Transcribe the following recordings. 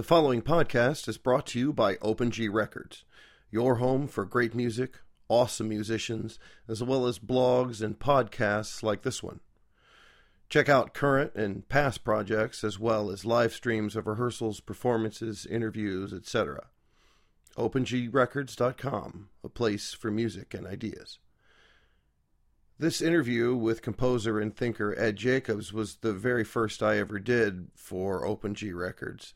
The following podcast is brought to you by OpenG Records, your home for great music, awesome musicians, as well as blogs and podcasts like this one. Check out current and past projects as well as live streams of rehearsals, performances, interviews, etc. OpenGRecords.com, a place for music and ideas. This interview with composer and thinker Ed Jacobs was the very first I ever did for OpenG Records,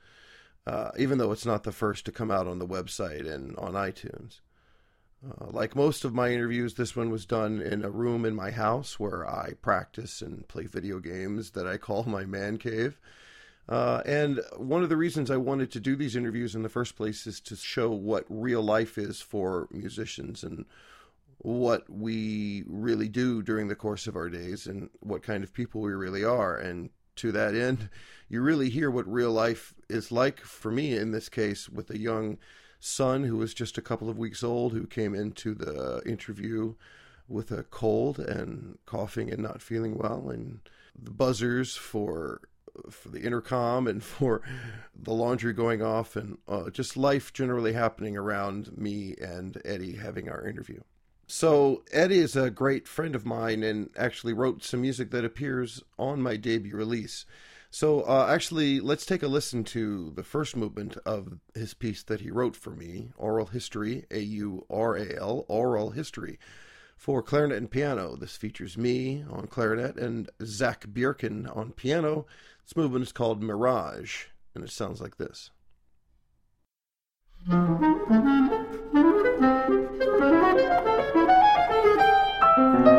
uh, even though it's not the first to come out on the website and on iTunes. Uh, like most of my interviews, this one was done in a room in my house where I practice and play video games that I call my man cave. Uh, and one of the reasons I wanted to do these interviews in the first place is to show what real life is for musicians and what we really do during the course of our days and what kind of people we really are. And to that end, you really hear what real life is like for me in this case with a young son who was just a couple of weeks old who came into the interview with a cold and coughing and not feeling well and the buzzers for for the intercom and for the laundry going off and uh, just life generally happening around me and Eddie having our interview. So Eddie is a great friend of mine and actually wrote some music that appears on my debut release. So uh, actually, let's take a listen to the first movement of his piece that he wrote for me, Aural History, A U R A L, Aural History, for clarinet and piano. This features me on clarinet and Xak Bjerken on piano. This movement is called Mirage, and it sounds like this. Música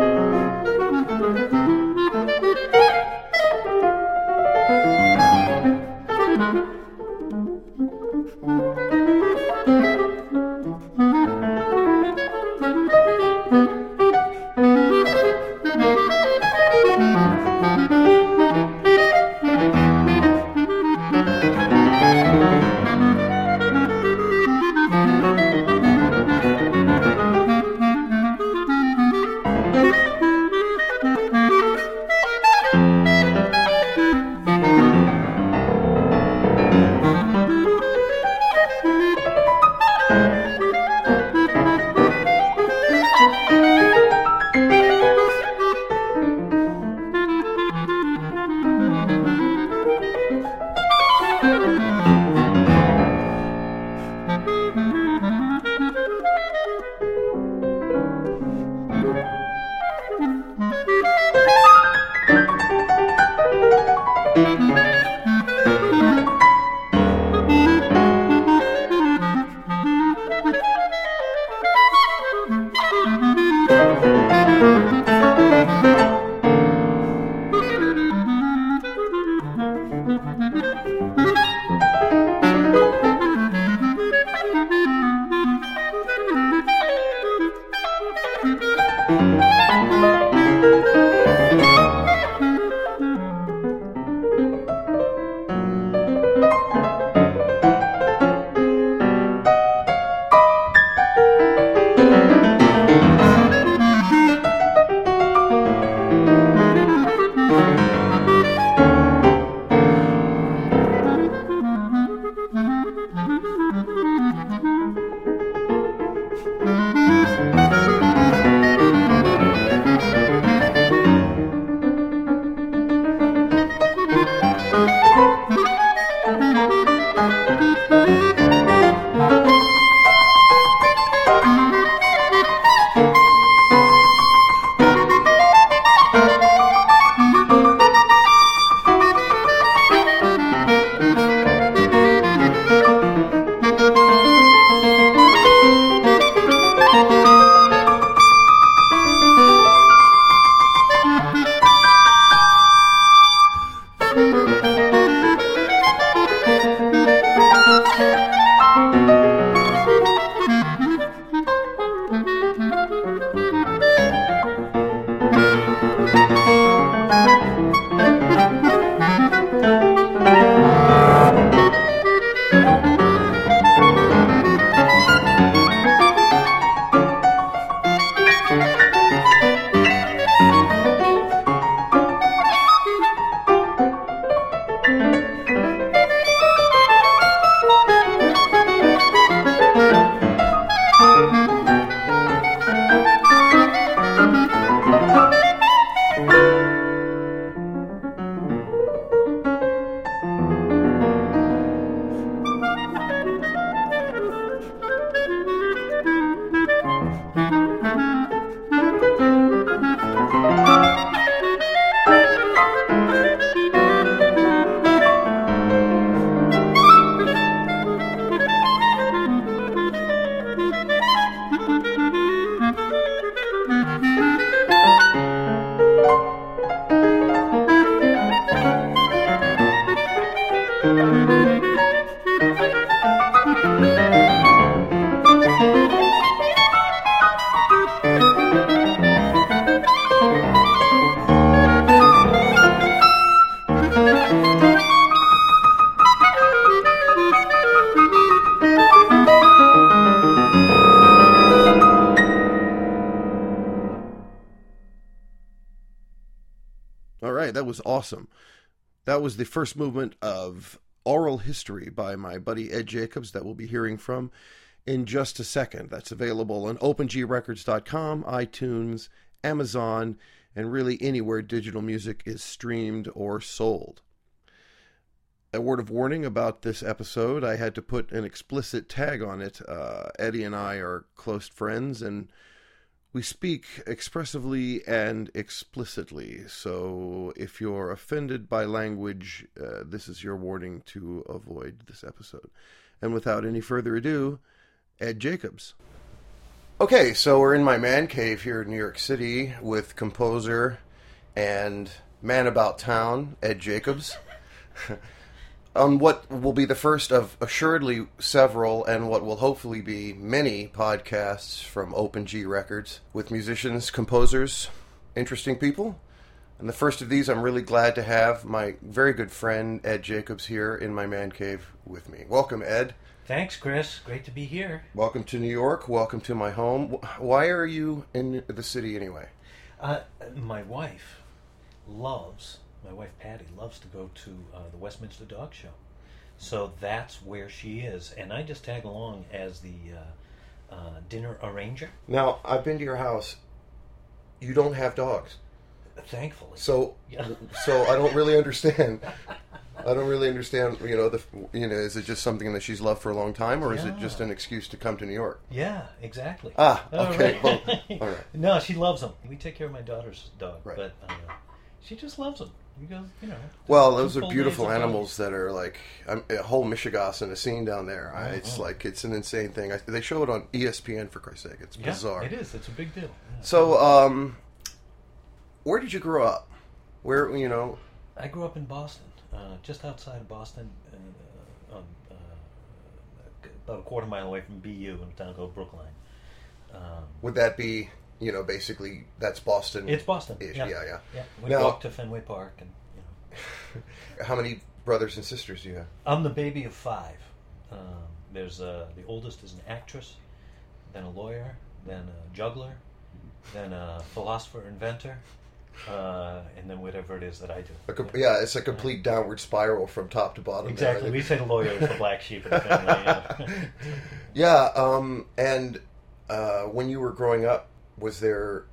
was the first movement of Aural History by my buddy Ed Jacobs that we'll be hearing from in just a second. That's available on opengrecords.com, iTunes, Amazon, and really anywhere digital music is streamed or sold. A word of warning about this episode I had to put an explicit tag on it. Uh, Eddie and I are close friends, and we speak expressively and explicitly. So if you're offended by language, uh, this is your warning to avoid this episode. And without any further ado, Ed Jacobs. Okay, so we're in my man cave here in New York City with composer and man about town, Ed Jacobs. on what will be the first of assuredly several and what will hopefully be many podcasts from Open G Records with musicians, composers, interesting people. And the first of these, I'm really glad to have my very good friend Ed Jacobs here in my man cave with me. Welcome, Ed. Thanks, Chris. Great to be here. Welcome to New York. Welcome to my home. Why are you in the city anyway? Uh, my wife loves my wife Patty loves to go to uh, the Westminster Dog Show, so that's where she is, and I just tag along as the uh, uh, dinner arranger. Now I've been to your house. You don't have dogs, Thankfully, so Yeah. so I don't really understand. I don't really understand. You know, the you know, is it just something that she's loved for a long time, or is it just an excuse to come to New York? yeah, exactly. Ah, okay. right. Well, all right. No, she loves them. We take care of my daughter's dog, Right. but uh, she just loves them. You go, you know. Well, those are beautiful animals that are like um, a whole Michigas and a scene down there. I, it's Oh. like it's an insane thing. I, they show it on ESPN for Christ's sake. It's Yeah, bizarre. it is. It's a big deal. Yeah. So, um, where did you grow up? Where you know? I grew up in Boston, uh, just outside of Boston, uh, on, uh, about a quarter mile away from BU in a town called Brookline. Um, Would that be you know basically that's Boston? it's Boston. Ish, Yeah, yeah, yeah. yeah. We Now- walked to Fenway Park, and you know, How many brothers and sisters do you have? I'm the baby of five. Um, there's uh, the oldest is an actress, then a lawyer, then a juggler, then a philosopher inventor, uh, and then whatever it is that I do. A com- yeah, it's a complete downward spiral from top to bottom. Exactly. We say the lawyer is the black sheep of the family. Yeah. Yeah, um, and uh, when you were growing up, was there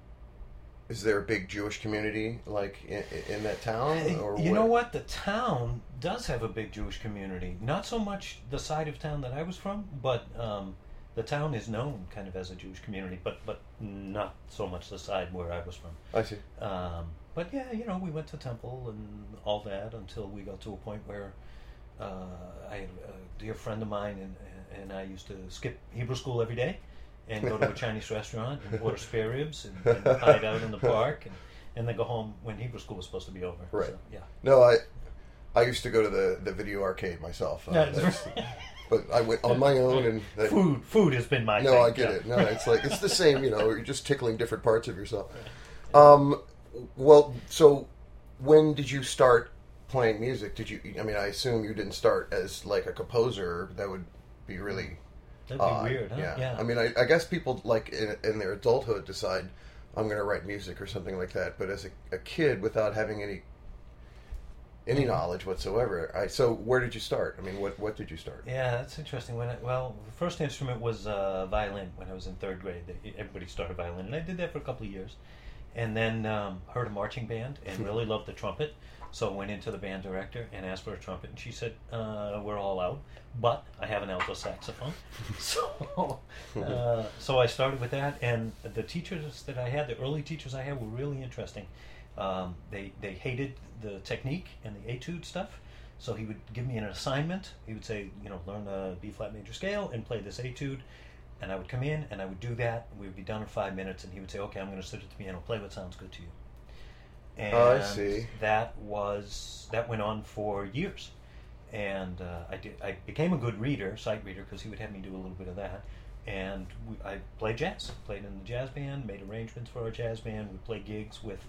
is there a big Jewish community like in, in that town? Or you know what? The town does have a big Jewish community. Not so much the side of town that I was from, but um, the town is known kind of as a Jewish community, but but not so much the side where I was from. I see. Um, but yeah, you know, we went to temple and all that until we got to a point where uh, I had a dear friend of mine and and I used to skip Hebrew school every day and go to a Chinese restaurant and order spare ribs and, and hide out in the park and, and then go home when Hebrew school was supposed to be over. Right. So, yeah. No, I I used to go to the, the video arcade myself, uh, that's- but I went on my own and that, food food has been my No, thing. I get yeah. it. No, it's like it's the same. You know, you're just tickling different parts of yourself. Um, well, so when did you start playing music? Did you? I mean, I assume you didn't start as like a composer. That would be really That'd be odd. weird, huh? Yeah. I mean, I, I guess people like in, in their adulthood decide I'm going to write music or something like that. But as a, a kid, without having any any Mhm. knowledge whatsoever, I so where did you start? I mean, what what did you start? Yeah, that's interesting. When I, well, the first instrument was uh, violin when I was in third grade. Everybody started violin, and I did that for a couple of years, and then um, heard a marching band and really loved the trumpet. So I went into the band director and asked for a trumpet, and she said, uh, "We're all out, but I have an alto saxophone." so, uh, so I started with that, and the teachers that I had, the early teachers I had, were really interesting. Um, they they hated the technique and the etude stuff. So he would give me an assignment. He would say, you know, learn the B flat major scale and play this etude. And I would come in and I would do that. We would be done in five minutes. And he would say, okay, I'm going to sit at the piano, play what sounds good to you. And Oh, I see. that was that went on for years. and uh, I did. I became a good reader, sight reader, because he would have me do a little bit of that. And we, I played jazz, played in the jazz band, made arrangements for our jazz band. We play gigs with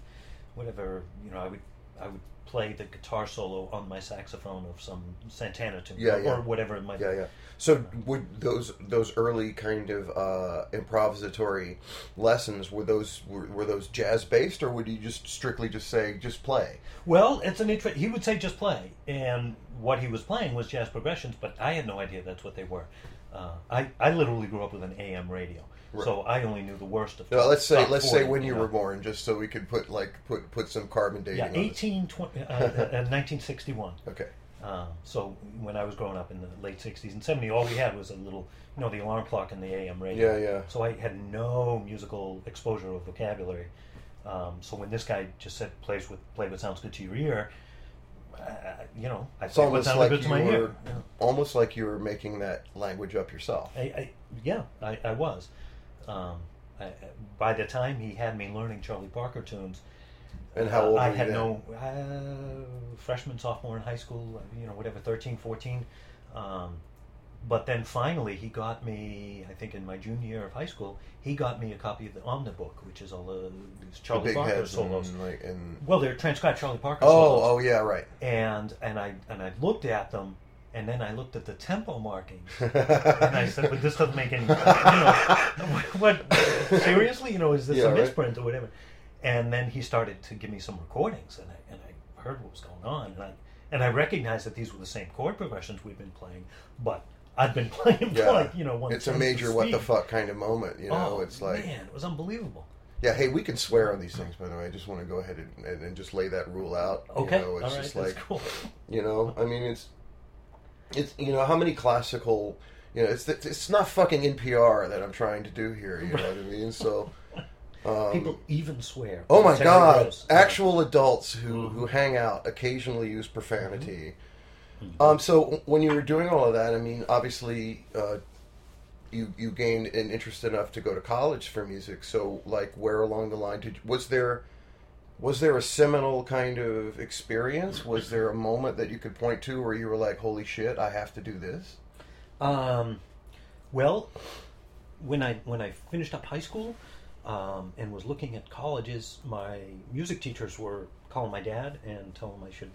whatever you know. I would I would play the guitar solo on my saxophone of some Santana tune, Yeah, or, yeah. or whatever it might Yeah, be. yeah. So would those those early kind of uh, improvisatory lessons were those were, were those jazz based or would you just strictly just say just play? Well, it's an interest. He would say just play, and what he was playing was jazz progressions, but I had no idea that's what they were. Uh, I I literally grew up with an AM radio, so I only knew the worst of. Now, let's say let's say when you know. were born, just so we could put like put put some carbon dating. Yeah, on this. 1820, uh, uh, 1961. Okay. Um, so when I was growing up in the late 60s and 70s, all we had was a little, you know, the alarm clock and the AM radio. Yeah, yeah. So I had no musical exposure or vocabulary. Um, so when this guy just said plays with play what sounds good to your ear, you know, I It's played what almost sounded like good to you were ear. Almost like you were making that language up yourself. I, I yeah, I, I was. Um, I, by the time he had me learning Charlie Parker tunes, And how old I had then? no uh, freshman, sophomore in high school, you know, whatever, 13, 14. Um, but then finally, he got me. I think in my junior year of high school, he got me a copy of the Omnibook, which is all the The Charlie big Parker solos. and like and Well, they're transcribed Charlie Parker oh solos oh yeah right. and and I and I looked at them, and then I looked at the tempo markings, and I said, "But this doesn't make any, you know, what, seriously, you know, is this Yeah, a right. misprint or whatever?" And then he started to give me some recordings, and I and I heard what was going on, and I and I recognized that these were the same chord progressions we've been playing, but I'd been playing for Yeah. like you know one. it's a major what the fuck kind of moment, you know. Oh, it's like man, it was unbelievable. Yeah, hey, we can swear on these things, by the way. I just want to go ahead and, and, and just lay that rule out. Okay, You know, it's all right, just that's like, cool. you know, I mean, it's, it's, you know, how many classical, you know, it's, it's not fucking NPR that I'm trying to do here, you know what I mean? So, um, People even swear. oh my God, gross. actual adults who, Mm-hmm. who hang out occasionally use profanity. Um, so when you were doing all of that, I mean, obviously, uh, you you gained an interest enough to go to college for music. So, like, where along the line did was there was there a seminal kind of experience? Was there a moment that you could point to where you were like, "Holy shit, I have to do this"? Um, well, when I when I finished up high school um, and was looking at colleges, my music teachers were calling my dad and telling him I should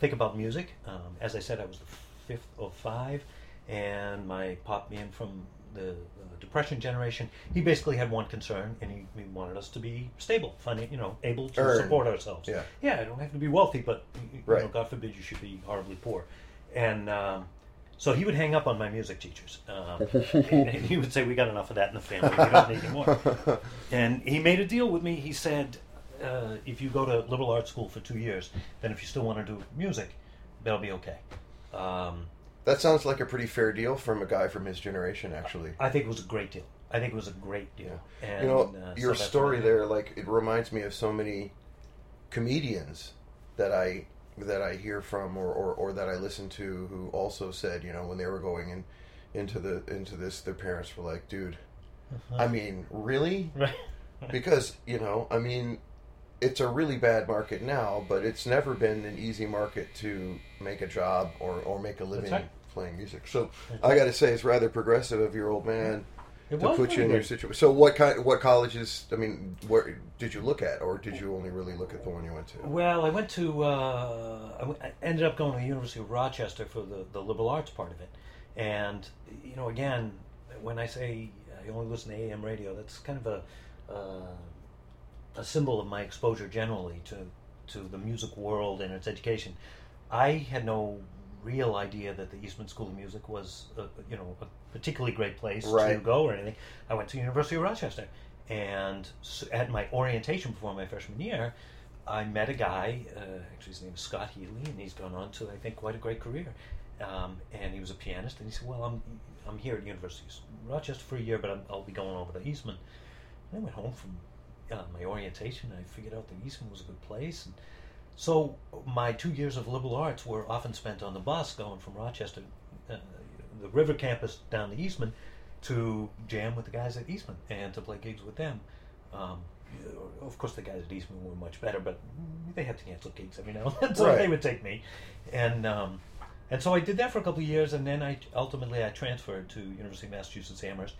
think about music. Um, as I said, I was the fifth of five, and my pop being from the uh, Depression generation, he basically had one concern, and he, he wanted us to be stable, funny, you know, able to Earn. support ourselves. Yeah. yeah, I don't have to be wealthy, but you know, God forbid you should be horribly poor. And um, so he would hang up on my music teachers. Um, and he would say, "We got enough of that in the family. We don't need any more." And he made a deal with me. He said, uh, "If you go to liberal arts school for two years, then if you still want to do music, that'll be okay." Um, That sounds like a pretty fair deal from a guy from his generation, actually. I think it was a great deal. I think it was a great deal. And, you know, uh, your what story there, like, it reminds me of so many comedians that I that I hear from or, or, or that I listen to who also said, you know, when they were going in into the into this, their parents were like, "Dude, I mean, really?" Right. Because you know, I mean, it's a really bad market now, but it's never been an easy market to make a job or, or make a living right. playing music. So I got to say, it's rather progressive of your old man It to put you in your situation. So what kind? What colleges? I mean, where did you look at, or did you only really look at the one you went to? Well, I went to. Uh, I w- I ended up going to the University of Rochester for the, the liberal arts part of it, and you know, again, when I say I only listen to AM radio, that's kind of a uh, a symbol of my exposure generally to to the music world and its education. I had no real idea that the Eastman School of Music was, a, you know, a particularly great place to go or anything. I went to University of Rochester, and at my orientation before my freshman year, I met a guy. Uh, actually, his name is Scott Healy, and he's gone on to, I think, quite a great career. Um, and he was a pianist, and he said, "Well, I'm I'm here at University of Rochester for a year, but I'm, I'll be going over to Eastman." And I went home from uh, my orientation. I figured out that Eastman was a good place, and so my two years of liberal arts were often spent on the bus going from Rochester, uh, the river campus down to Eastman, to jam with the guys at Eastman and to play gigs with them. Um, of course, the guys at Eastman were much better, but they had to cancel gigs every now and then, so Right. they would take me. And um, and so I did that for a couple of years, and then I ultimately I transferred to University of Massachusetts Amherst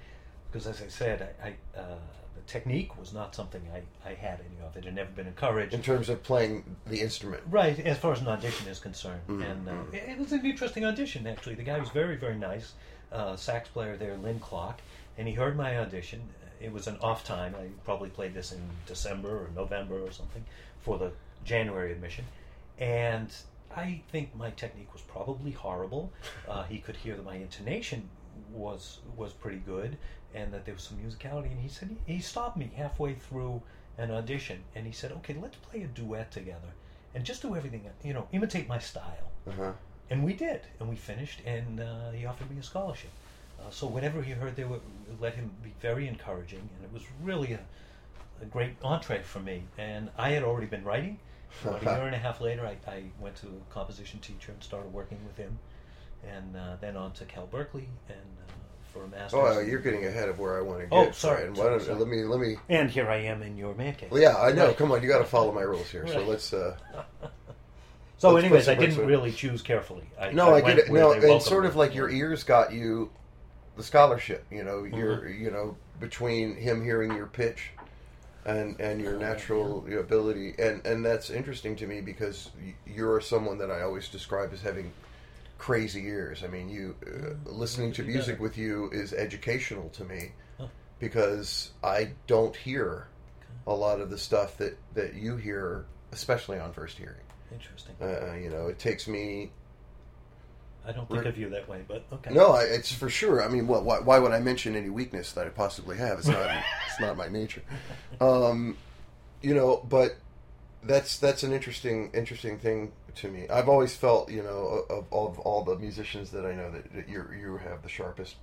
because, as I said, I, I uh, technique was not something I, I had any of. It had never been encouraged. In terms of playing the instrument. Right, as far as an audition is concerned. Mhm. And uh, it, it was an interesting audition, actually. The guy was very, very nice, uh, sax player there, Lynn Klock, and he heard my audition. It was an off time. I probably played this in December or November or something for the January admission. And I think my technique was probably horrible. Uh, he could hear that my intonation was was pretty good, and that there was some musicality. And he said he stopped me halfway through an audition, and he said, "Okay, let's play a duet together, and just do everything. You know, imitate my style." Uh-huh. And we did, and we finished, and uh, he offered me a scholarship. Uh, so whatever he heard there, would let him be very encouraging, and it was really a, a great entree for me. And I had already been writing. About a year and a half later, I, I went to a composition teacher and started working with him, and uh, then on to Cal Berkeley and uh, for a master's. Oh, you're getting ahead of where I want to get. Oh, sorry, Why don't, sorry. let me let me. And here I am in your man cave. Well, yeah, I know. Right. Come on, you got to follow my rules here. So let's. Uh, So, Let's anyways, I didn't really choose carefully. I, no, I, went get it. No, and sort of like your ears got you the scholarship. You know, Mm-hmm. you're you know between him hearing your pitch and and your Oh, natural ability, and and that's interesting to me because you're someone that I always describe as having crazy ears. I mean, you uh, listening to music with you is educational to me because I don't hear a lot of the stuff that that you hear, especially on first hearing. Interesting. Uh, you know, it takes me I don't think of you that way, but okay. no, I, it's for sure. I mean, what, why, why would I mention any weakness that I possibly have? It's not. it's not my nature. Um, you know, but that's that's an interesting interesting thing to me. I've always felt, you know, of, of all the musicians that I know that, that you you have the sharpest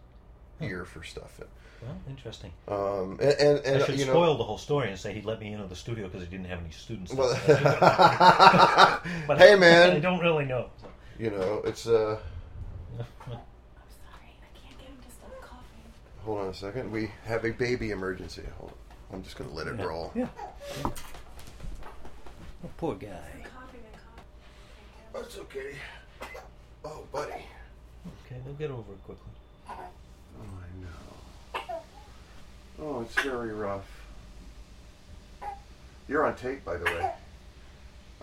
ear for stuff. Well, interesting. Um, and and, and I should you know, spoil the whole story and say he let me into the studio because he didn't have any students. Well, But hey I man, I don't really know. so. you know, it's uh. I'm sorry, I can't get him to stop coughing. Hold on a second. We have a baby emergency. Hold on. I'm just gonna let it Yeah. roll. Yeah. Oh, poor guy. Coughing and coughing. That's okay. Oh, buddy. Okay, they'll get over it quickly. Oh, I know. Oh, it's very rough. You're on tape, by the way.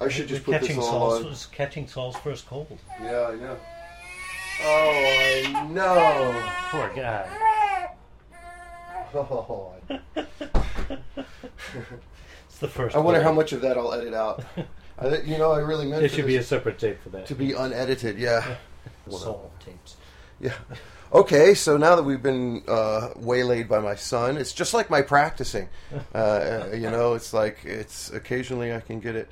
I should just We're put this catching all Saul's, on. was catching Saul's first cold. Yeah, I know. Oh, I know. Poor guy. Oh, It's the first. I wonder how much of that I'll edit out. I, you know, I really meant There for should be a separate tape for that. to be unedited. Yeah. Saul tapes. Yeah. Okay, so now that we've been uh, waylaid by my son, it's just like my practicing. Uh, uh, you know, it's like it's occasionally I can get it.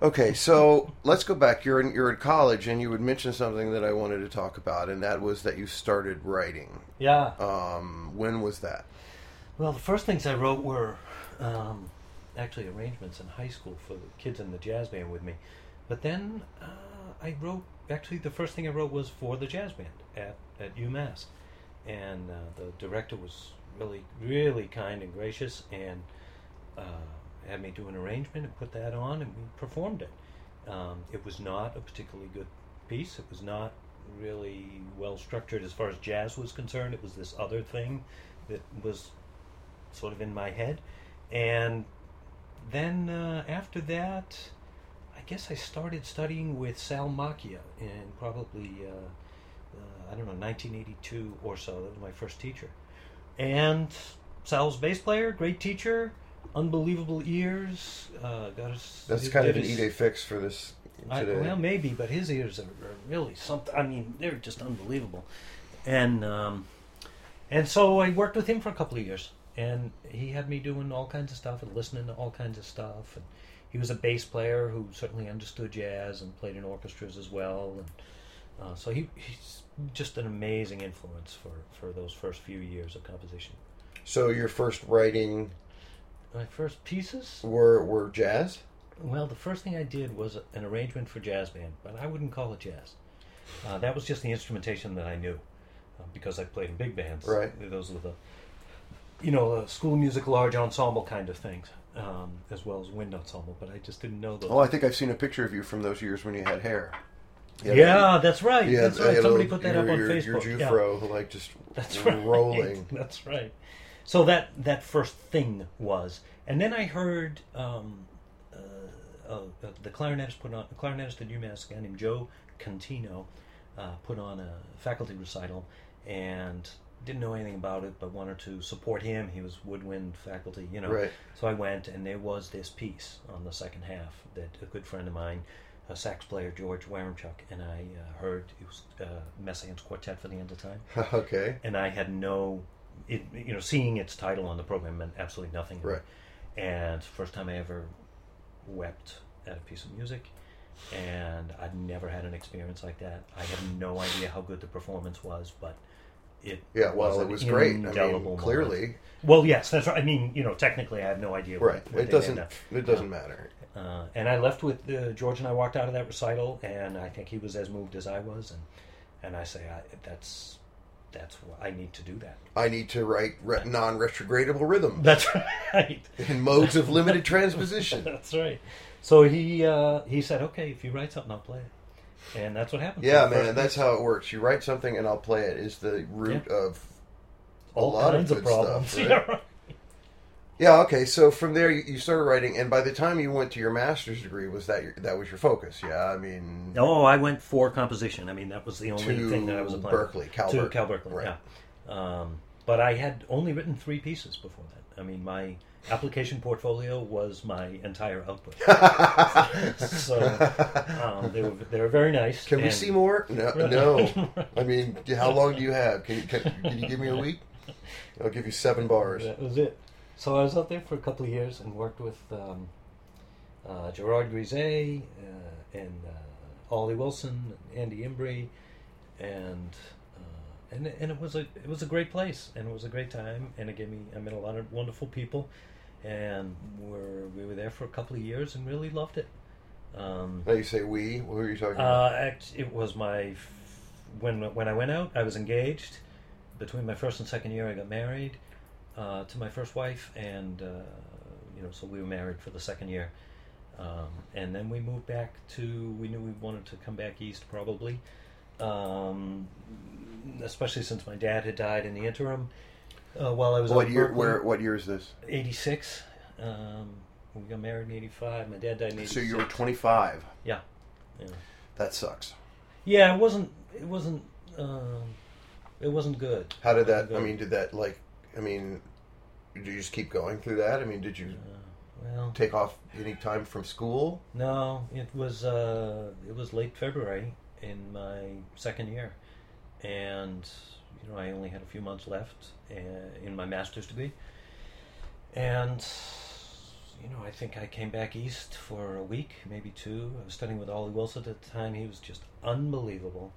Okay, so let's go back. You're in you're in college, and you would mention something that I wanted to talk about, and that was that you started writing. Yeah. Um, when was that? Well, the first things I wrote were um, actually arrangements in high school for the kids in the jazz band with me. But then uh, I wrote, actually, the first thing I wrote was for the jazz band at, at UMass. And uh, the director was really, really kind and gracious and uh, had me do an arrangement and put that on, and we performed it. Um, it was not a particularly good piece. It was not really well structured as far as jazz was concerned. It was this other thing that was sort of in my head. And then uh, after that, I guess I started studying with Sal Macchia in probably, uh, uh, I don't know, 1982 or so. That was my first teacher. And Sal's bass player, great teacher, unbelievable ears. Uh, got us. That's kind of an e-day fix for this I, well, maybe, but his ears are, are really something. I mean, they're just unbelievable. And um, and so I worked with him for a couple of years, and he had me doing all kinds of stuff and listening to all kinds of stuff. And he was a bass player who certainly understood jazz and played in orchestras as well. And uh, so he, he's just an amazing influence for, for those first few years of composition. so your first writing My first pieces. were were jazz. Well, the first thing I did was an arrangement for jazz band, but I wouldn't call it jazz. Uh, that was just the instrumentation that I knew, uh, because I played in big bands. Right. Those were the, you know, the school music large ensemble kind of things, um, as well as wind ensemble. But I just didn't know those. Oh, I think I've seen a picture of you from those years when you had hair. Yeah, that's right. Yeah, that's right. Somebody a- put that your, up on your, Facebook. Your yeah. Jufro, like just That's right. rolling. That's right. So that that first thing was, and then I heard um, uh, uh, the clarinetist put on a clarinetist at UMass, a guy named Joe Contino, uh, put on a faculty recital, and didn't know anything about it, but wanted to support him. He was woodwind faculty, you know. Right. So I went, and there was this piece on the second half that a good friend of mine, a sax player George Weremchuk, and I uh, heard. It was uh, Messiaen's Quartet for the End of Time okay. and I had no, it, you know, seeing its title on the program meant absolutely nothing. Right. And first time I ever wept at a piece of music, and I'd never had an experience like that. I had no idea how good the performance was, but it Yeah, well, it was great. I mean, clearly, Well, yes, that's right. I mean, you know, technically, I have no idea. right. What, It doesn't. It doesn't matter. Uh, and I left with uh, George, and I walked out of that recital, and I think he was as moved as I was, and and I say I, that's that's what I need to do that. I need to write re- non-retrogradable rhythm That's right. in modes of limited transposition. That's right. So he uh, he said, "Okay, if you write something, I'll play it," and that's what happens. Yeah, man, that's how it works. You write something and I'll play it. Is the root of a all lot kinds of of, problems. stuff. Yeah, right? Yeah. Okay. So from there, you, started writing, and by the time you went to your master's degree, was that your, that was your focus? Yeah. I mean, No, I went for composition. I mean, that was the only thing that I was applying. Berkeley, Cal to Berkeley. Cal Berkeley. Right. Yeah. Um, but I had only written three pieces before that. I mean, my application portfolio was my entire output. so um, they were they were very nice. Can we see more? No. No. I mean, how long do you have? Can you can, can you give me a week? I'll give you seven bars. That was it. So I was out there for a couple of years and worked with um, uh, Gerard Grisey uh, and uh, Olly Wilson, Andy Imbrie, and and and it was a it was a great place and it was a great time and it gave me I met a lot of wonderful people and we're, we were there for a couple of years and really loved it. Um, Now you say we. Who are you talking about? uh, act, it was my f- when when I went out, I was engaged. Between my first and second year, I got married uh, to my first wife, and uh, you know, so we were married for the second year, um, and then we moved back to. We knew we wanted to come back east, probably, um, especially since my dad had died in the interim. Uh, while I was What year? Berkeley. Where? What year is this? 86. Um, we got married in 85. My dad died in 86. So you were 25. Yeah. yeah. That sucks. Yeah, it wasn't. It wasn't. Um, it wasn't good. How did that? I mean, did that like? I mean, did you just keep going through that? I mean, did you Uh, well, take off any time from school? no. It was. Uh, it was late February in my second year, and you know I only had a few months left uh, in my master's degree, and you know I think I came back east for a week, maybe two. I was studying with Olly Wilson at the time. He was just unbelievable.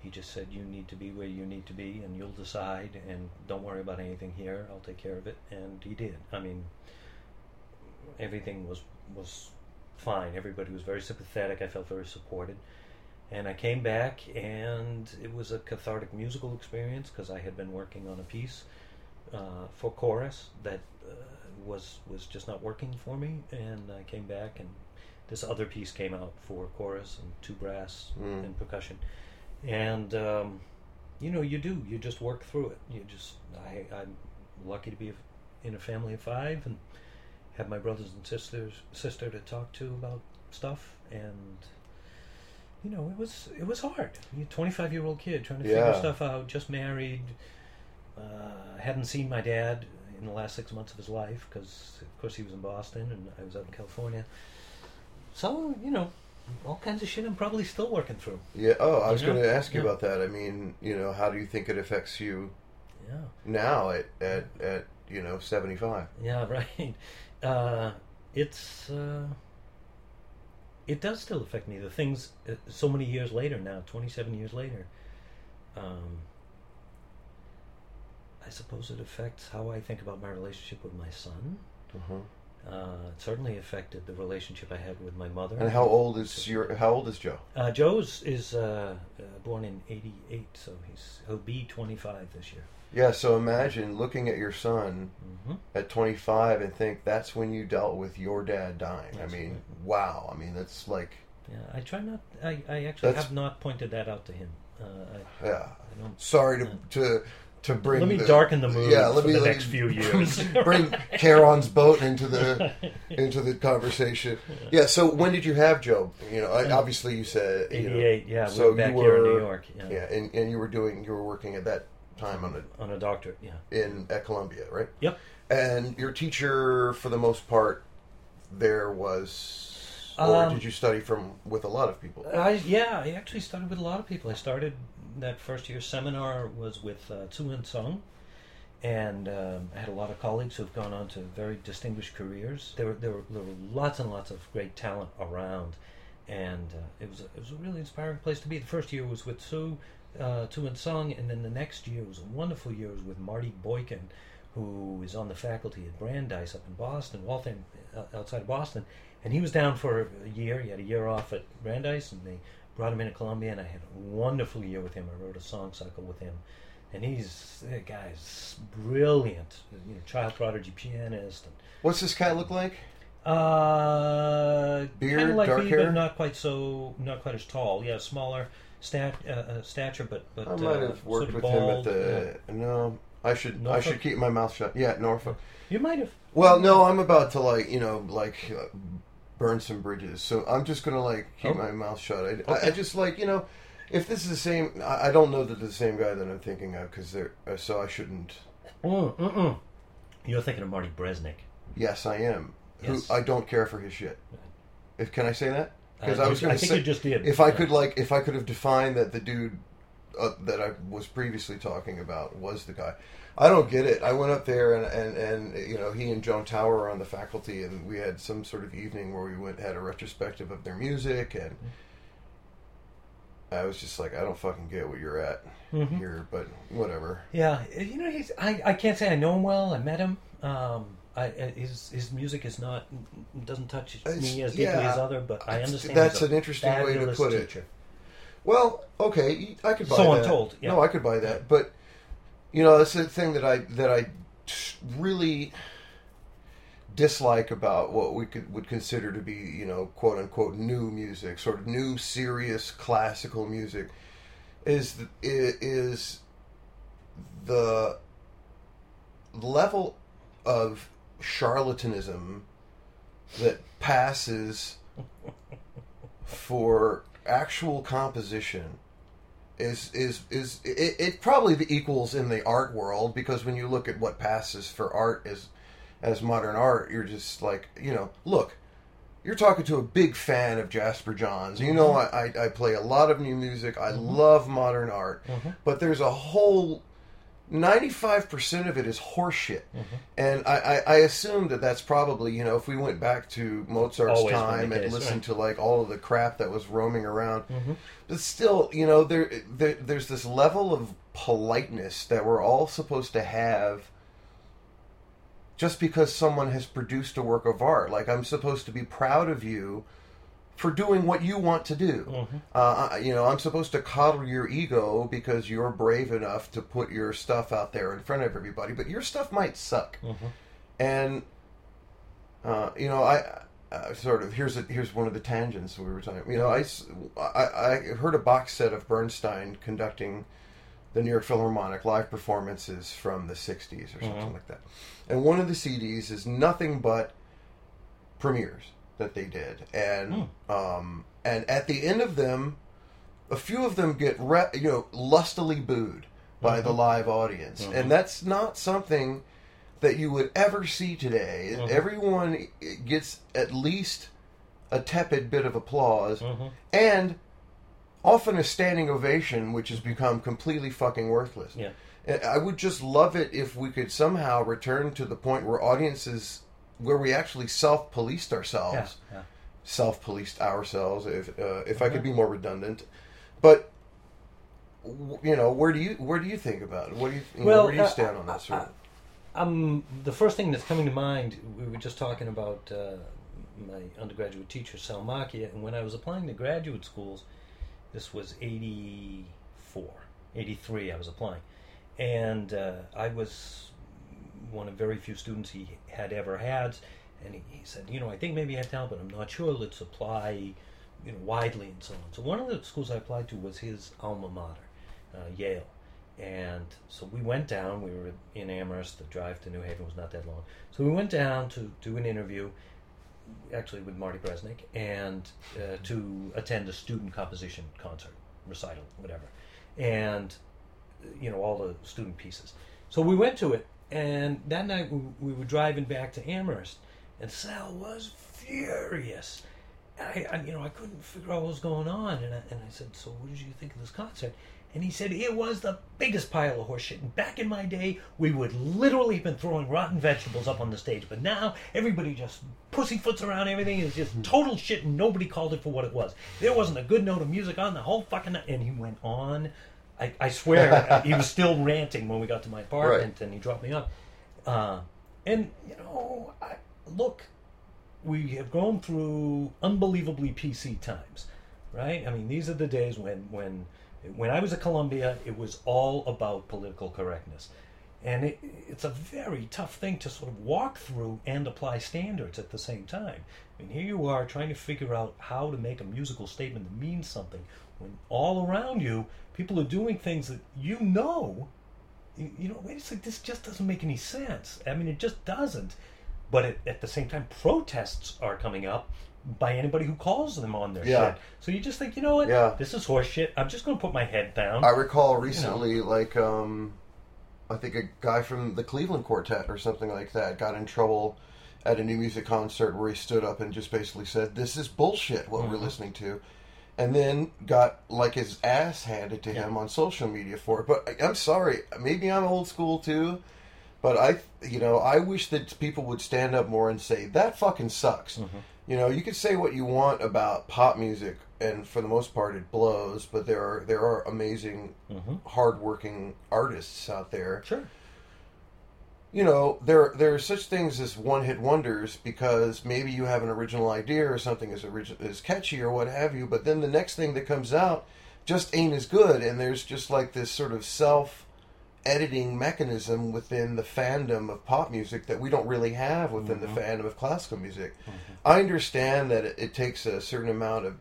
He just said, "You need to be where you need to be, and you'll decide. And don't worry about anything here. I'll take care of it." And he did. I mean, everything was was fine. Everybody was very sympathetic. I felt very supported. And I came back, and it was a cathartic musical experience because I had been working on a piece uh, for chorus that uh, was was just not working for me. And I came back, and this other piece came out for chorus and two brass Mm. and percussion. And um, you know, you do. You just work through it. You just. I, I'm lucky to be in a family of five and have my brothers and sisters sister to talk to about stuff and you know it was it was hard you 25 year old kid trying to Yeah. figure stuff out just married uh, hadn't seen my dad in the last six months of his life because of course he was in boston and i was out in california so you know all kinds of shit i'm probably still working through Yeah. Oh, I was going to ask you Yeah. about that. I mean, you know, how do you think it affects you yeah now at at, at you know seventy five? Yeah, right. Uh, it's uh, it does still affect me. The things uh, so many years later now, twenty seven years later. Um, I suppose it affects how I think about my relationship with my son. Uh-huh. Uh, it certainly affected the relationship I had with my mother. And how old is your? How old is Joe? Uh, Joe's is uh, uh, born in '88, so he's he'll be 25 this year. Yeah. So imagine looking at your son hmm at 25 and think that's when you dealt with your dad dying. That's I mean, right. wow. I mean, that's like Yeah, I try not. I, I actually have not pointed that out to him. Uh, I, Yeah. I. Sorry to to to bring. Let me the- darken the mood Yeah, let for me the let next me few years. bring Charon's boat into the into the conversation. Yeah. So when did you have Joe? You know, obviously you said you know, yeah, we so were back you here in New York. Yeah, Yeah, and, and you were doing you were working at that time on a on a doctorate. Yeah. in at Columbia, right? Yep. And your teacher, for the most part, there was, or Um, did you study from with a lot of people? I yeah, I actually started with a lot of people. I started that first year seminar was with uh, Chou Wen-chung, and um, I had a lot of colleagues who've gone on to very distinguished careers. There were there were, there were lots and lots of great talent around, and uh, it was a, it was a really inspiring place to be. The first year was with Chou, uh, Chou Wen-chung, and then the next year was a wonderful year. Was with Marty Boykan, who is on the faculty at Brandeis up in Boston, Waltham, uh, outside of Boston, and he was down for a year. He had a year off at Brandeis, and they brought him into Columbia, and I had a wonderful year with him. I wrote a song cycle with him, and he's that guy's brilliant. You know, child prodigy pianist, and What's this cat look like? uh, Beard, like dark me, hair? not quite so, not quite as tall. Yeah, smaller stat, uh, uh, stature, but but I might uh, have sort worked of with bald. him at the. No, I should. I should keep my mouth shut. Yeah, Norfolk. You might have. Well, no, I'm about to like you know like uh, burn some bridges, so I'm just gonna like keep Oh. my mouth shut. I, I, I just like you know, if this is the same, I, don't know that it's the same guy that I'm thinking of because they're uh, so I shouldn't. Mm. You're thinking of Marty Bresnick. Yes, I am. Yes. Who I don't care for his shit. If can I say that? Because Uh, I was going to think say you just did. if I could like if I could have defined that the dude uh, that I was previously talking about was the guy. I don't get it. I went up there and, and, and you know he and Joan Tower are on the faculty and we had some sort of evening where we went had a retrospective of their music and I was just like I don't fucking get what you're at Mhm. here, but whatever. Yeah, you know, he's. I, I can't say I know him well. I met him. Um, I, his his music is not doesn't touch It's- me as deeply yeah. as other, but I understand. that's an interesting way to put it. Well, okay, I could buy So I'm that. told, yeah. No, I could buy that, but you know, that's the thing that I that I really dislike about what we could would consider to be, you know, quote unquote new music, sort of new serious classical music, is the, is the level of charlatanism that passes for actual composition is is is it, it probably equals in the art world because when you look at what passes for art as as modern art you're just like you know look you're talking to a big fan of Jasper Johns. You know, mm-hmm. I, I, I play a lot of new music. I mm-hmm. love modern art, mm-hmm. but there's a whole 95% of it is horseshit. Mm-hmm. And I, I, I assume that that's probably, you know, if we went back to Mozart's Always time the and case, listened right. to like all of the crap that was roaming around, mm-hmm. but still, you know, there, there there's this level of politeness that we're all supposed to have just because someone has produced a work of art. Like I'm supposed to be proud of you for doing what you want to do. Mm-hmm. Uh, you know, I'm supposed to coddle your ego because you're brave enough to put your stuff out there in front of everybody. But your stuff might suck, Mm-hmm. and uh, you know, I. Uh, sort of here's a, here's one of the tangents we were talking. You know, I I heard a box set of Bernstein conducting the New York Philharmonic live performances from the 60s or something Mhm. like that. And one of the CDs is nothing but premieres that they did. And um and at the end of them a few of them get re- you know lustily booed by the live audience. And that's not something that you would ever see today. Mhm. Everyone gets at least a tepid bit of applause Mhm. and often a standing ovation, which has become completely fucking worthless. Yeah. I would just love it if we could somehow return to the point where audiences, where we actually self-policed ourselves, yeah. self-policed ourselves. If uh, if I could be more redundant, but you know, where do you where do you think about it? What do you, you know, where do you uh, stand on that sort? Um, the first thing that's coming to mind, we were just talking about uh, my undergraduate teacher, Sal Macchia, and when I was applying to graduate schools, this was 84, 83, I was applying. And uh, I was one of very few students he had ever had. And he, he said, You know, I think maybe I have talent, but I'm not sure. Let's apply you know, widely and so on. So one of the schools I applied to was his alma mater, uh, Yale, and so we went down. We were in Amherst. The drive to New Haven was not that long, so we went down to do an interview, actually with Marty Bresnick, and uh, to attend a student composition concert, recital, whatever, and you know all the student pieces. So we went to it, and that night we, we were driving back to Amherst, and Sal was furious. I, I, you know, I couldn't figure out what was going on, and I, and I said, "So, what did you think of this concert?" And he said it was the biggest pile of horseshit. And back in my day, we would literally have been throwing rotten vegetables up on the stage, but now everybody just pussyfoots around everything. It's just hmm. total shit, and nobody called it for what it was. There wasn't a good note of music on the whole fucking night, and he went on. I, I swear, he was still ranting when we got to my apartment, and he dropped me off. Uh, and you know, I, look, we have gone through unbelievably PC times, right? I mean, these are the days when when when I was at Columbia, it was all about political correctness, and it, it's a very tough thing to sort of walk through and apply standards at the same time. I mean, here you are trying to figure out how to make a musical statement that means something when all around you people are doing things that you know you, you know, wait a second, this just doesn't make any sense. I mean, it just doesn't. But it, at the same time, protests are coming up by anybody who calls them on their Yeah. shit. So you just think, you know what? Yeah. This is horseshit. I'm just going to put my head down. I recall recently, like, um, I think a guy from the Cleveland Quartet or something like that got in trouble at a new music concert where he stood up and just basically said, "This is bullshit. What we're Mhm. listening to," and then got like his ass handed to him on social media for it. But I- I'm sorry, maybe I'm old school too. But I, you know, I wish that people would stand up more and say that fucking sucks. You know, you can say what you want about pop music, and for the most part, it blows. But there are there are amazing, Mhm. hardworking artists out there. Sure. You know, there there are such things as one hit wonders because maybe you have an original idea or something is origi- is catchy or what have you. But then the next thing that comes out just ain't as good, and there's just like this sort of self editing mechanism within the fandom of pop music that we don't really have within the mm-hmm. fandom of classical music. Mm-hmm. I understand that it, it takes a certain amount of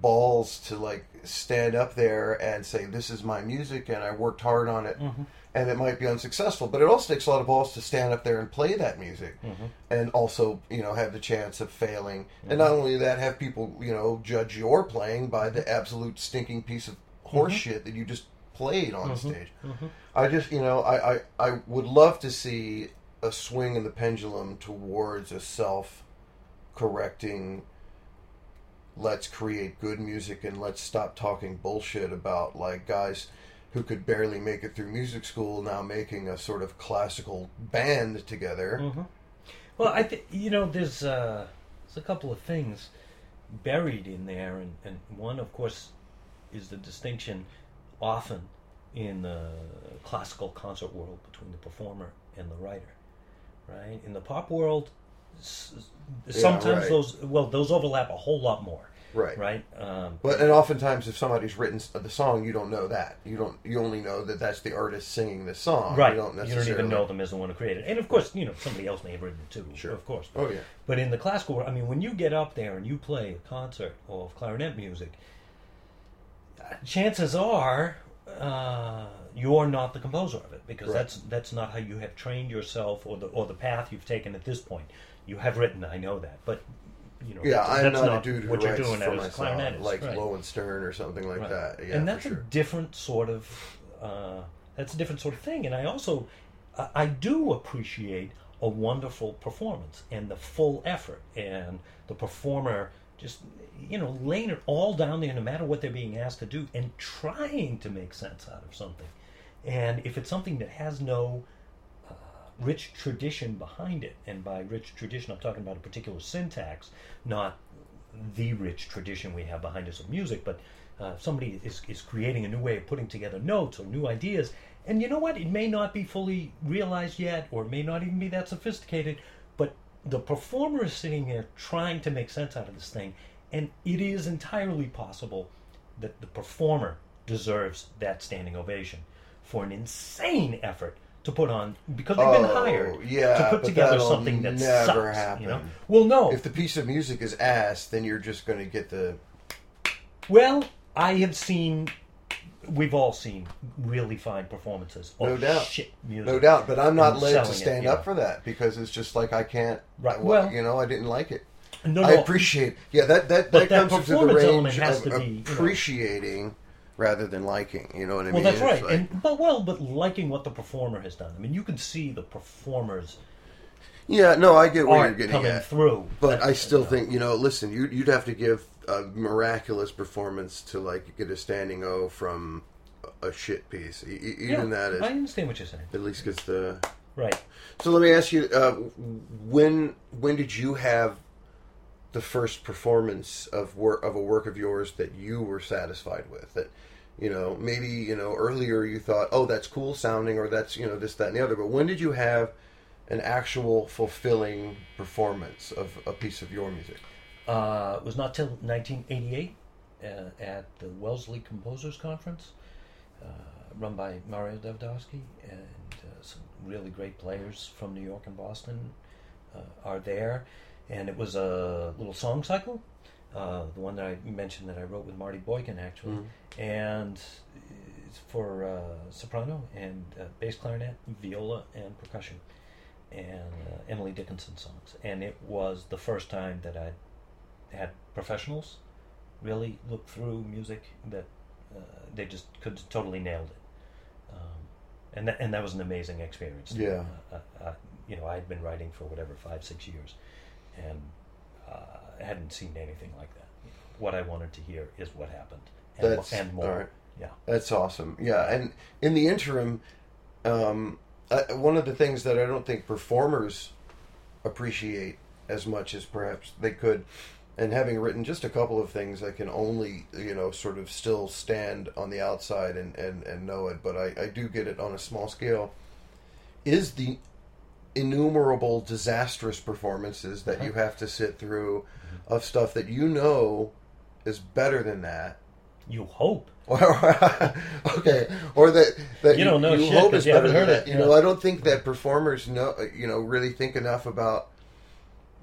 balls to like stand up there and say this is my music and I worked hard on it mm-hmm. And it might be unsuccessful but it also takes a lot of balls to stand up there and play that music mm-hmm. and also you know have the chance of failing. And mm-hmm. not only that have people you know judge your playing by the absolute stinking piece of horse mm-hmm. shit that you just played on the stage. I just you know I, I I would love to see a swing in the pendulum towards a self correcting let's create good music and let's stop talking bullshit about like guys who could barely make it through music school now making a sort of classical band together. Mm-hmm. Well, I think you know there's uh, there's a couple of things buried in there, and, and one, of course, is the distinction often in the classical concert world between the performer and the writer, right? In the pop world, s- sometimes right. those well those overlap a whole lot more, Right. right? Um, But and oftentimes if somebody's written the song you don't know that. You don't you only know that that's the artist singing the song. Right. You don't You don't even know them as the one who created it. And of course, you know, somebody else may have written it too. Sure. Of course. Oh yeah. But in the classical, world, I mean, when you get up there and you play a concert of clarinet music, chances are uh, you're not the composer of it because Right. that's that's not how you have trained yourself or the or the path you've taken at this point. You have written, I know that, but you know, Yeah, I'm that's not, a dude who what you're writes doing for as a myself, like right. and Stern or something like Right. that. Yeah, and that's for a different sort of uh, that's a different sort of thing. And I also I- I do appreciate a wonderful performance and the full effort and the performer just you know laying it all down there no matter what they're being asked to do and trying to make sense out of something. And if it's something that has no rich tradition behind it, and by rich tradition I'm talking about a particular syntax, not the rich tradition we have behind us of music, but uh, somebody is, is creating a new way of putting together notes or new ideas. And you know what? It may not be fully realized yet, or it may not even be that sophisticated, but the performer is sitting there trying to make sense out of this thing. And it is entirely possible that the performer deserves that standing ovation for an insane effort to put on because they've been Oh, hired yeah, to put but together that'll something that never sucks. You know? happen. Well, no, If the piece of music is ass, then you're just going to get the Well, I have seen. We've all seen really fine performances. Of No doubt. Shit music. No doubt, but I'm not And led to it, stand yeah. up for that because it's just like I can't. Right, I- well- you know, I didn't like it. No, I appreciate. Yeah, that that, But that that comes into the performance element range has of to be, you know. appreciating rather than liking. You know what I Well, mean? that's It's right. like- and but well, but liking what the performer has done. I mean, you can see the performers yeah, no, I get what you're getting coming at. through. But I still you know. think you know. Listen, you, you'd have to give a miraculous performance to like get a standing O from a shit piece. E- e- Yeah, even that is I understand what you're saying. at least gets the. Right. So let me ask you: uh, when when did you have the first performance of work of a work of yours that you were satisfied with? That you know maybe you know earlier you thought, oh, that's cool sounding, or that's you know this, that, and the other. But when did you have an actual fulfilling performance of a piece of your music? Uh, it was not till 1988 uh, at the Wellesley Composers Conference, uh, run by Mario Davidovsky, and uh, some really great players from New York and Boston uh, are there. And it was a little song cycle, uh, the one that I mentioned that I wrote with Marty Boykan, actually. And it's for uh, soprano and uh, bass clarinet, viola, and percussion. And uh, Emily Dickinson songs. And it was the first time that I had professionals really look through music that uh, they just could totally nailed it. Um, and that, and that was an amazing experience. Yeah. Uh, uh, you know, I had been writing for whatever five, six years, and uh, hadn't seen anything like that. What I wanted to hear is what happened, and, That's and more. right. Yeah. That's awesome. Yeah, and in the interim, um, uh, one of the things that I don't think performers appreciate as much as perhaps they could, and having written just a couple of things, I can only you know sort of still stand on the outside and and, and know it, but I, I do get it on a small scale. Is the innumerable disastrous performances that you have to sit through of stuff that you know is better than that You hope. okay, or that that You don't know shit hope is you better than heard that. it, You yeah. know, I don't think that performers know. You know, really think enough about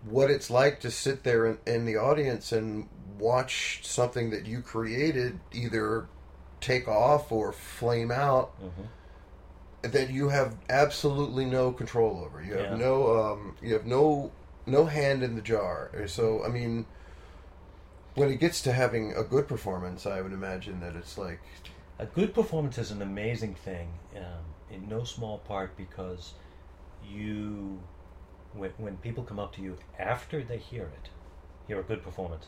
what it's like to sit there in, in the audience and watch something that you created either take off or flame out Mm-hmm. that you have absolutely no control over. You have Yeah. no um, you have no no hand in the jar. So I mean, when it gets to having a good performance, I would imagine that it's like A good performance is an amazing thing, um, in no small part because you, when, when people come up to you after they hear it, hear a good performance,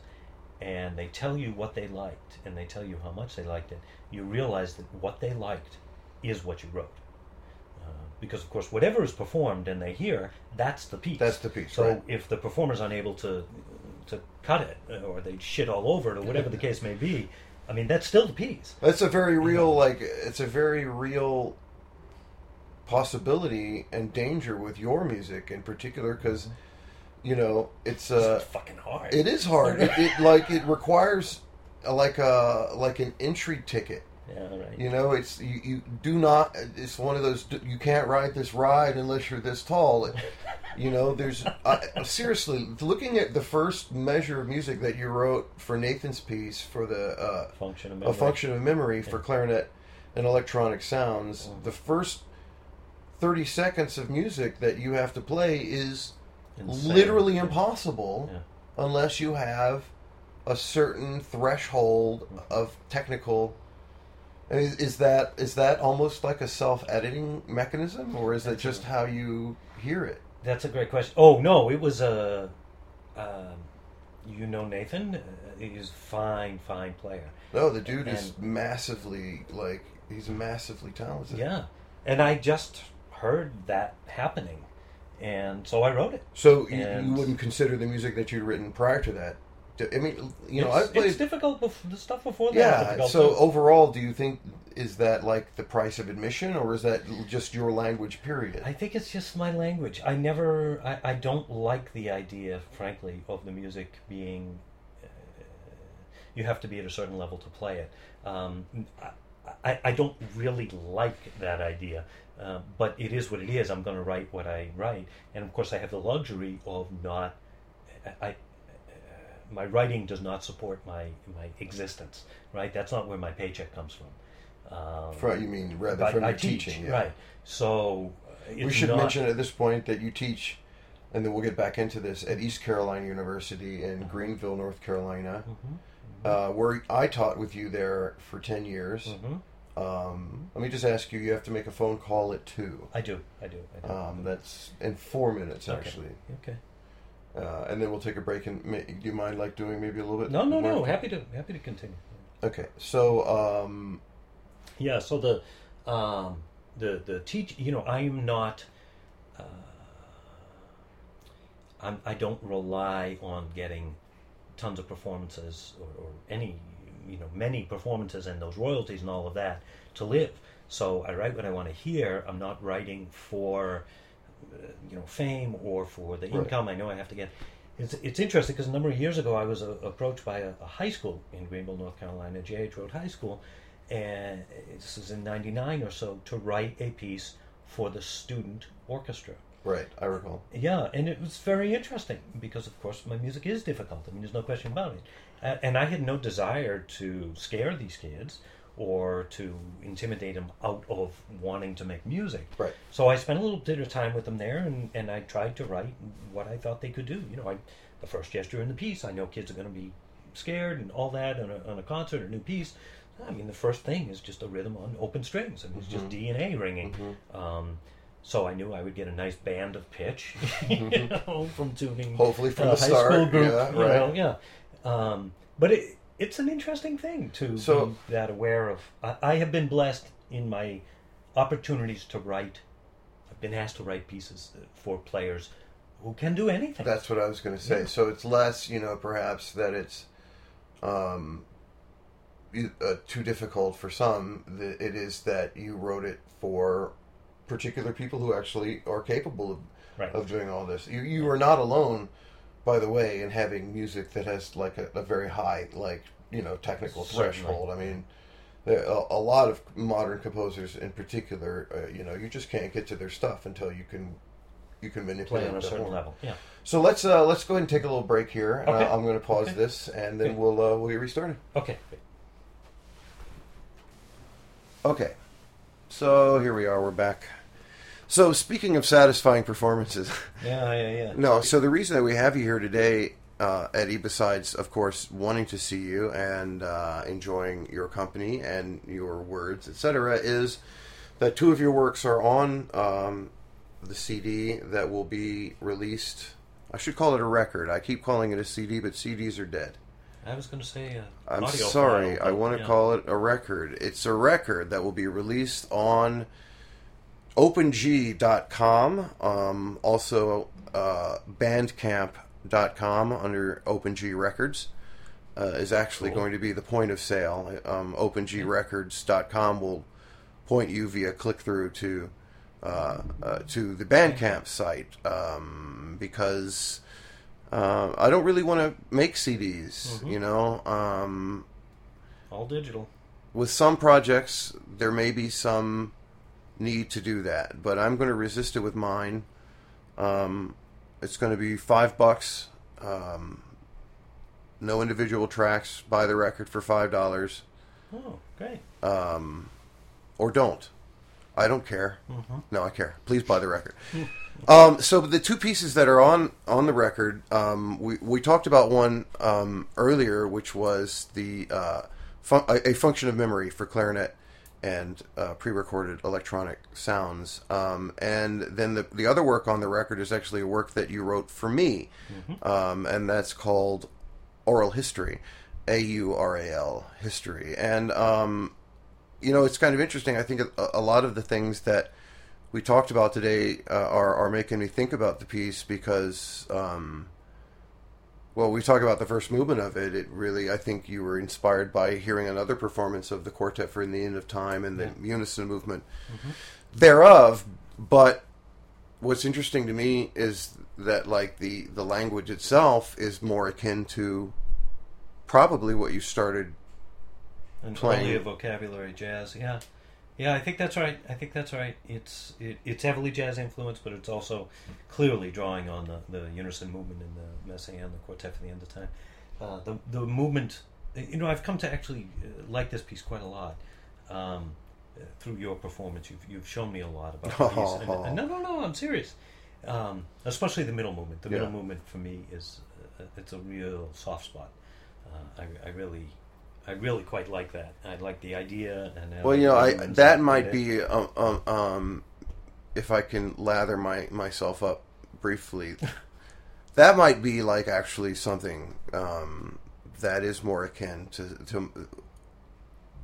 and they tell you what they liked and they tell you how much they liked it, you realize that what they liked is what you wrote. Because of course, whatever is performed and they hear, that's the piece. That's the piece, So right. if the performer's unable to to cut it, uh, or they shit all over it, or whatever the case may be, I mean that's still the piece. That's a very real, like, it's a very real possibility and danger with your music in particular because, you know, it's uh, it's fucking hard. it is hard. it, it like it requires like a like an entry ticket. Yeah, right. You know, it's you, you do not. It's one of those you can't ride this ride unless you're this tall. You know, there's I, seriously looking at the first measure of music that you wrote for Nathan's piece for the uh, function of memory. a function of memory for clarinet and electronic sounds. Mhm. The first thirty seconds of music that you have to play is Insane. literally Yeah. impossible Yeah. unless you have a certain threshold Mhm. of technical. And Is, is that is that almost like a self editing mechanism, or is it That's just how you hear it? That's a great question. Oh no, it was a. um you know Nathan? Uh, he's a fine, fine player. No, the dude is massively like he's massively talented. Yeah, and I just heard that happening, and so I wrote it. So you, you wouldn't consider the music that you'd written prior to that? I mean, you know, it's, played. it's difficult. Bef- the stuff before that. yeah. So too. overall, do you think is that like the price of admission, or is that just your language? Period. I think it's just my language. I never, I, I don't like the idea, frankly, of the music being. Uh, you have to be at a certain level to play it. Um, I, I, I don't really like that idea, uh, but it is what it is. I'm going to write what I write, and of course, I have the luxury of not. I, my writing does not support my my existence. Right, that's not where my paycheck comes from. Um, From, you mean rather from I your teach, teaching? Yeah. right? So uh, We should not- mention at this point that you teach, and then we'll get back into this at East Carolina University in Greenville, North Carolina, Mhm, uh, where I taught with you there for ten years. mhm. Um, let me just ask you: you have to make a phone call at two. I do, I do, I do. Um, that's in four minutes Okay. actually, okay. Uh, and then we'll take a break. And ma- do you mind like doing maybe a little bit? No, no, no. Happy to happy to continue. Okay, so um, Yeah. So the um, the the teach. You know, I am not. Uh, I'm, I don't rely on getting tons of performances or, or any you know many performances and those royalties and all of that to live. So I write what I want to hear. I'm not writing for you know fame or for the Right. income I know I have to get. It's, it's interesting because a number of years ago I was uh, approached by a, a high school in Greenville, North Carolina, J.H. Rose High School, and this is in '99 or so to write a piece for the student orchestra. right, I recall. Yeah, and it was very interesting because, of course, my music is difficult. I mean, there's no question about it. A- And I had no desire to scare these kids or to intimidate them out of wanting to make music. Right. So I spent a little bit of time with them there, and, and I tried to write what I thought they could do. You know, I, the first gesture in the piece, I know kids are going to be scared and all that on a, on a concert, or new piece. I mean, the first thing is just a rhythm on open strings, I and it's just D and A ringing. Um, so I knew I would get a nice band of pitch, you know, from tuning. Hopefully from a the high start, school group, yeah, right. know, yeah. Um, but it, it's an interesting thing to So- be that aware of. I, I have been blessed in my opportunities to write. I've been asked to write pieces for players who can do anything. That's what I was going to say. Yeah. So it's less, you know, perhaps that it's um, uh, too difficult for some. It is that you wrote it for particular people who actually are capable of, Right. of doing all this. You you are not alone, by the way, in having music that has like a, a very high, like you know, technical Certainly. threshold. I mean. There, a, a lot of modern composers, in particular, uh, you know, you just can't get to their stuff until you can, you can manipulate play on a certain horn. level. Yeah. So let's uh, let's go ahead and take a little break here. Okay. Uh, I'm going to pause Okay. this, and then Okay. we'll uh, we'll get restarted. Okay. Okay. So here we are. We're back. So speaking of satisfying performances, Yeah, yeah, yeah. no. So the reason that we have you here today, uh, Eddie, besides of course wanting to see you and uh, enjoying your company and your words, etc., is that two of your works are on um, the CD that will be released. I should call it a record. I keep calling it a CD, but CDs are dead. I was going to say. Uh, I'm sorry. file, I want to yeah. call it a record. It's a record that will be released on OpenG.com, um, also uh, Bandcamp.com under OpenG Records. Uh, is actually Cool. going to be the point of sale. Um, OpenGRecords.com will point you via click through to uh, uh, to the Bandcamp site um, because uh, I don't really want to make CDs. Mhm. You know, um, all digital. with some projects there may be some need to do that, but I'm going to resist it with mine. Um, it's going to be five bucks. Um, no individual tracks. Buy the record for five dollars, Oh, great. um, or don't. I don't care. Mm-hmm. No, I care. Please buy the record. um, so the two pieces that are on on the record, um, we we talked about one um, earlier, which was the uh, fun- a function of memory for clarinet and uh, pre-recorded electronic sounds. Um, and then the the other work on the record is actually a work that you wrote for me, um, and that's called Aural History, A U R A L History, and um, you know, it's kind of interesting. I think a, a lot of the things that we talked about today uh, are are making me think about the piece because, um, well, we talk about the first movement of it. It really, I think, you were inspired by hearing another performance of the Quartet for in the End of Time and the unison movement mm-hmm. thereof. But what's interesting to me is that, like the the language itself is more akin to probably what you started And Playing- a vocabulary jazz. Yeah. Yeah, I think that's right. I think that's right. It's it, it's heavily jazz influenced, but it's also clearly drawing on the, the unison movement in the Messiaen, the Quartet for the End of Time. uh, the the movement. You know, I've come to actually uh, like this piece quite a lot. Um, uh, through your performance, you've you've shown me a lot about the piece. And, and no, no, no, I'm serious. Um, especially the middle movement. The middle movement for me is uh, it's a real soft spot. Uh, I, I really, I really quite like that. I like the idea and Well, you know, I that might be um, um, um if I can lather my myself up briefly. that might be like actually something um, that is more akin to to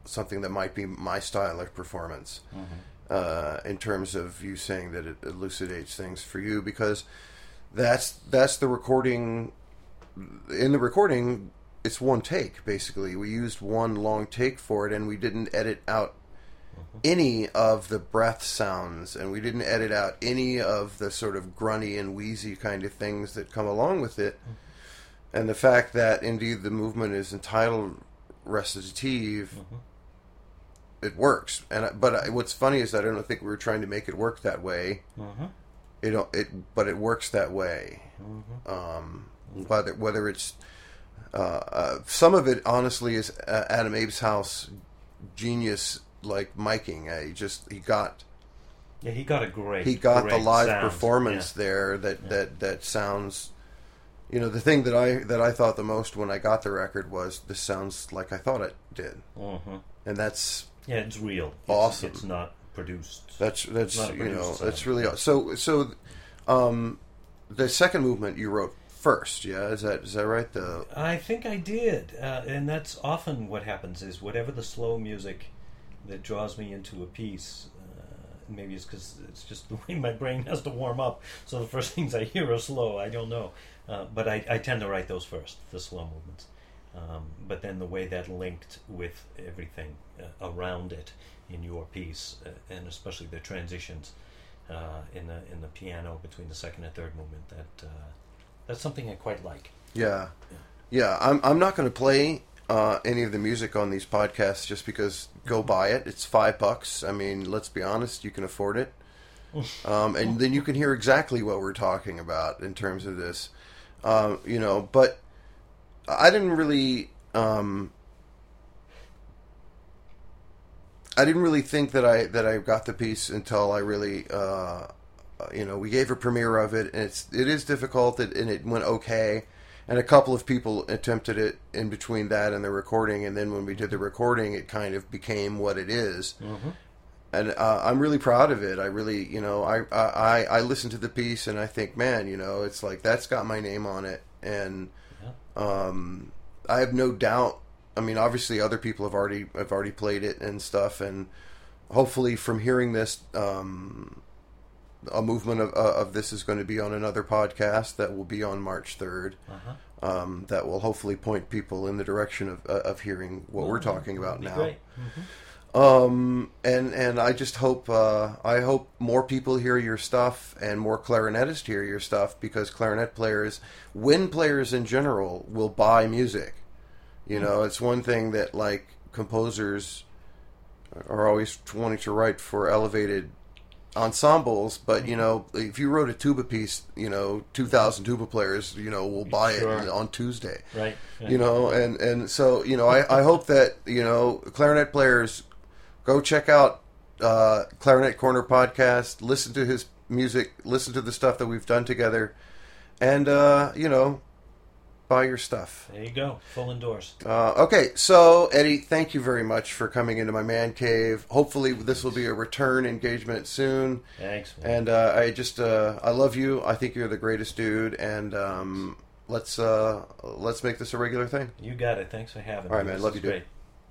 something that might be my style of performance. Uh, in terms of you saying that it elucidates things for you, because that's that's the recording. In the recording, it's one take basically. We used one long take for it, and we didn't edit out mm-hmm. any of the breath sounds, and we didn't edit out any of the sort of grunty and wheezy kind of things that come along with it. Mm-hmm. And the fact that indeed the movement is entitled recitative, mm-hmm. it works. And but I, what's funny is I don't think we were trying to make it work that way. Mhm. It it but it works that way. Um, whether whether it's uh, uh, some of it honestly is uh, Adam Abeshouse's genius like miking. Uh, he just he got Yeah, he got a great. he got the live sound. performance Yeah. there that that that sounds you know the thing that I that I thought the most when I got the record was this sounds like I thought it did Mhm. and that's Yeah, it's real. It's, Awesome. It's not produced. that's that's you know it's sound. really so so um the second movement you wrote first yeah is that is that right the I think I did, uh, and that's often what happens. Is whatever the slow music that draws me into a piece. Uh, maybe it's because it's just the way my brain has to warm up. So the first things I hear are slow. I don't know, uh, but I, I tend to write those first, the slow movements. Um, but then the way that linked with everything uh, around it in your piece, uh, and especially the transitions uh, in the in the piano between the second and third movement, that uh, that's something I quite like. Yeah, yeah. I'm I'm not going to play uh, any of the music on these podcasts just because go buy it. It's five bucks. I mean, let's be honest, you can afford it, um, and then you can hear exactly what we're talking about in terms of this. Um, you know, but I didn't really. Um, I didn't really think that I that I got the piece until I really, uh, you know, we gave a premiere of it, and it's it is difficult, and and it went okay, and a couple of people attempted it in between that and the recording, and then when we did the recording, it kind of became what it is. And uh, I'm really proud of it. I really, you know, I, I I listen to the piece and I think, man, you know, it's like that's got my name on it, and um, I have no doubt. I mean, obviously, other people have already have already played it and stuff, and hopefully, from hearing this, um, a movement of uh, of this is going to be on another podcast that will be on March third. Uh-huh. Um, that will hopefully point people in the direction of uh, of hearing what we're talking about now. great. Um, and and I just hope uh, I hope more people hear your stuff and more clarinetists hear your stuff because clarinet players, wind players in general, will buy music. You know, it's one thing that like composers are always wanting to write for elevated ensembles, but you know, if you wrote a tuba piece, you know, two thousand tuba players, you know, will buy Sure. it on Tuesday Right. you know and and so you know i, I hope that you know clarinet players go check out uh, clarinet corner podcast listen to his music listen to the stuff that we've done together and uh, you know buy your stuff There you go. Full endorse. uh, okay so eddie thank you very much for coming into my man cave hopefully this will be a return engagement soon Thanks. man. and uh, i just uh, i love you i think you're the greatest dude and um, let's uh, let's make this a regular thing You got it. Thanks for having All right, me. man. This Love you, dude. great.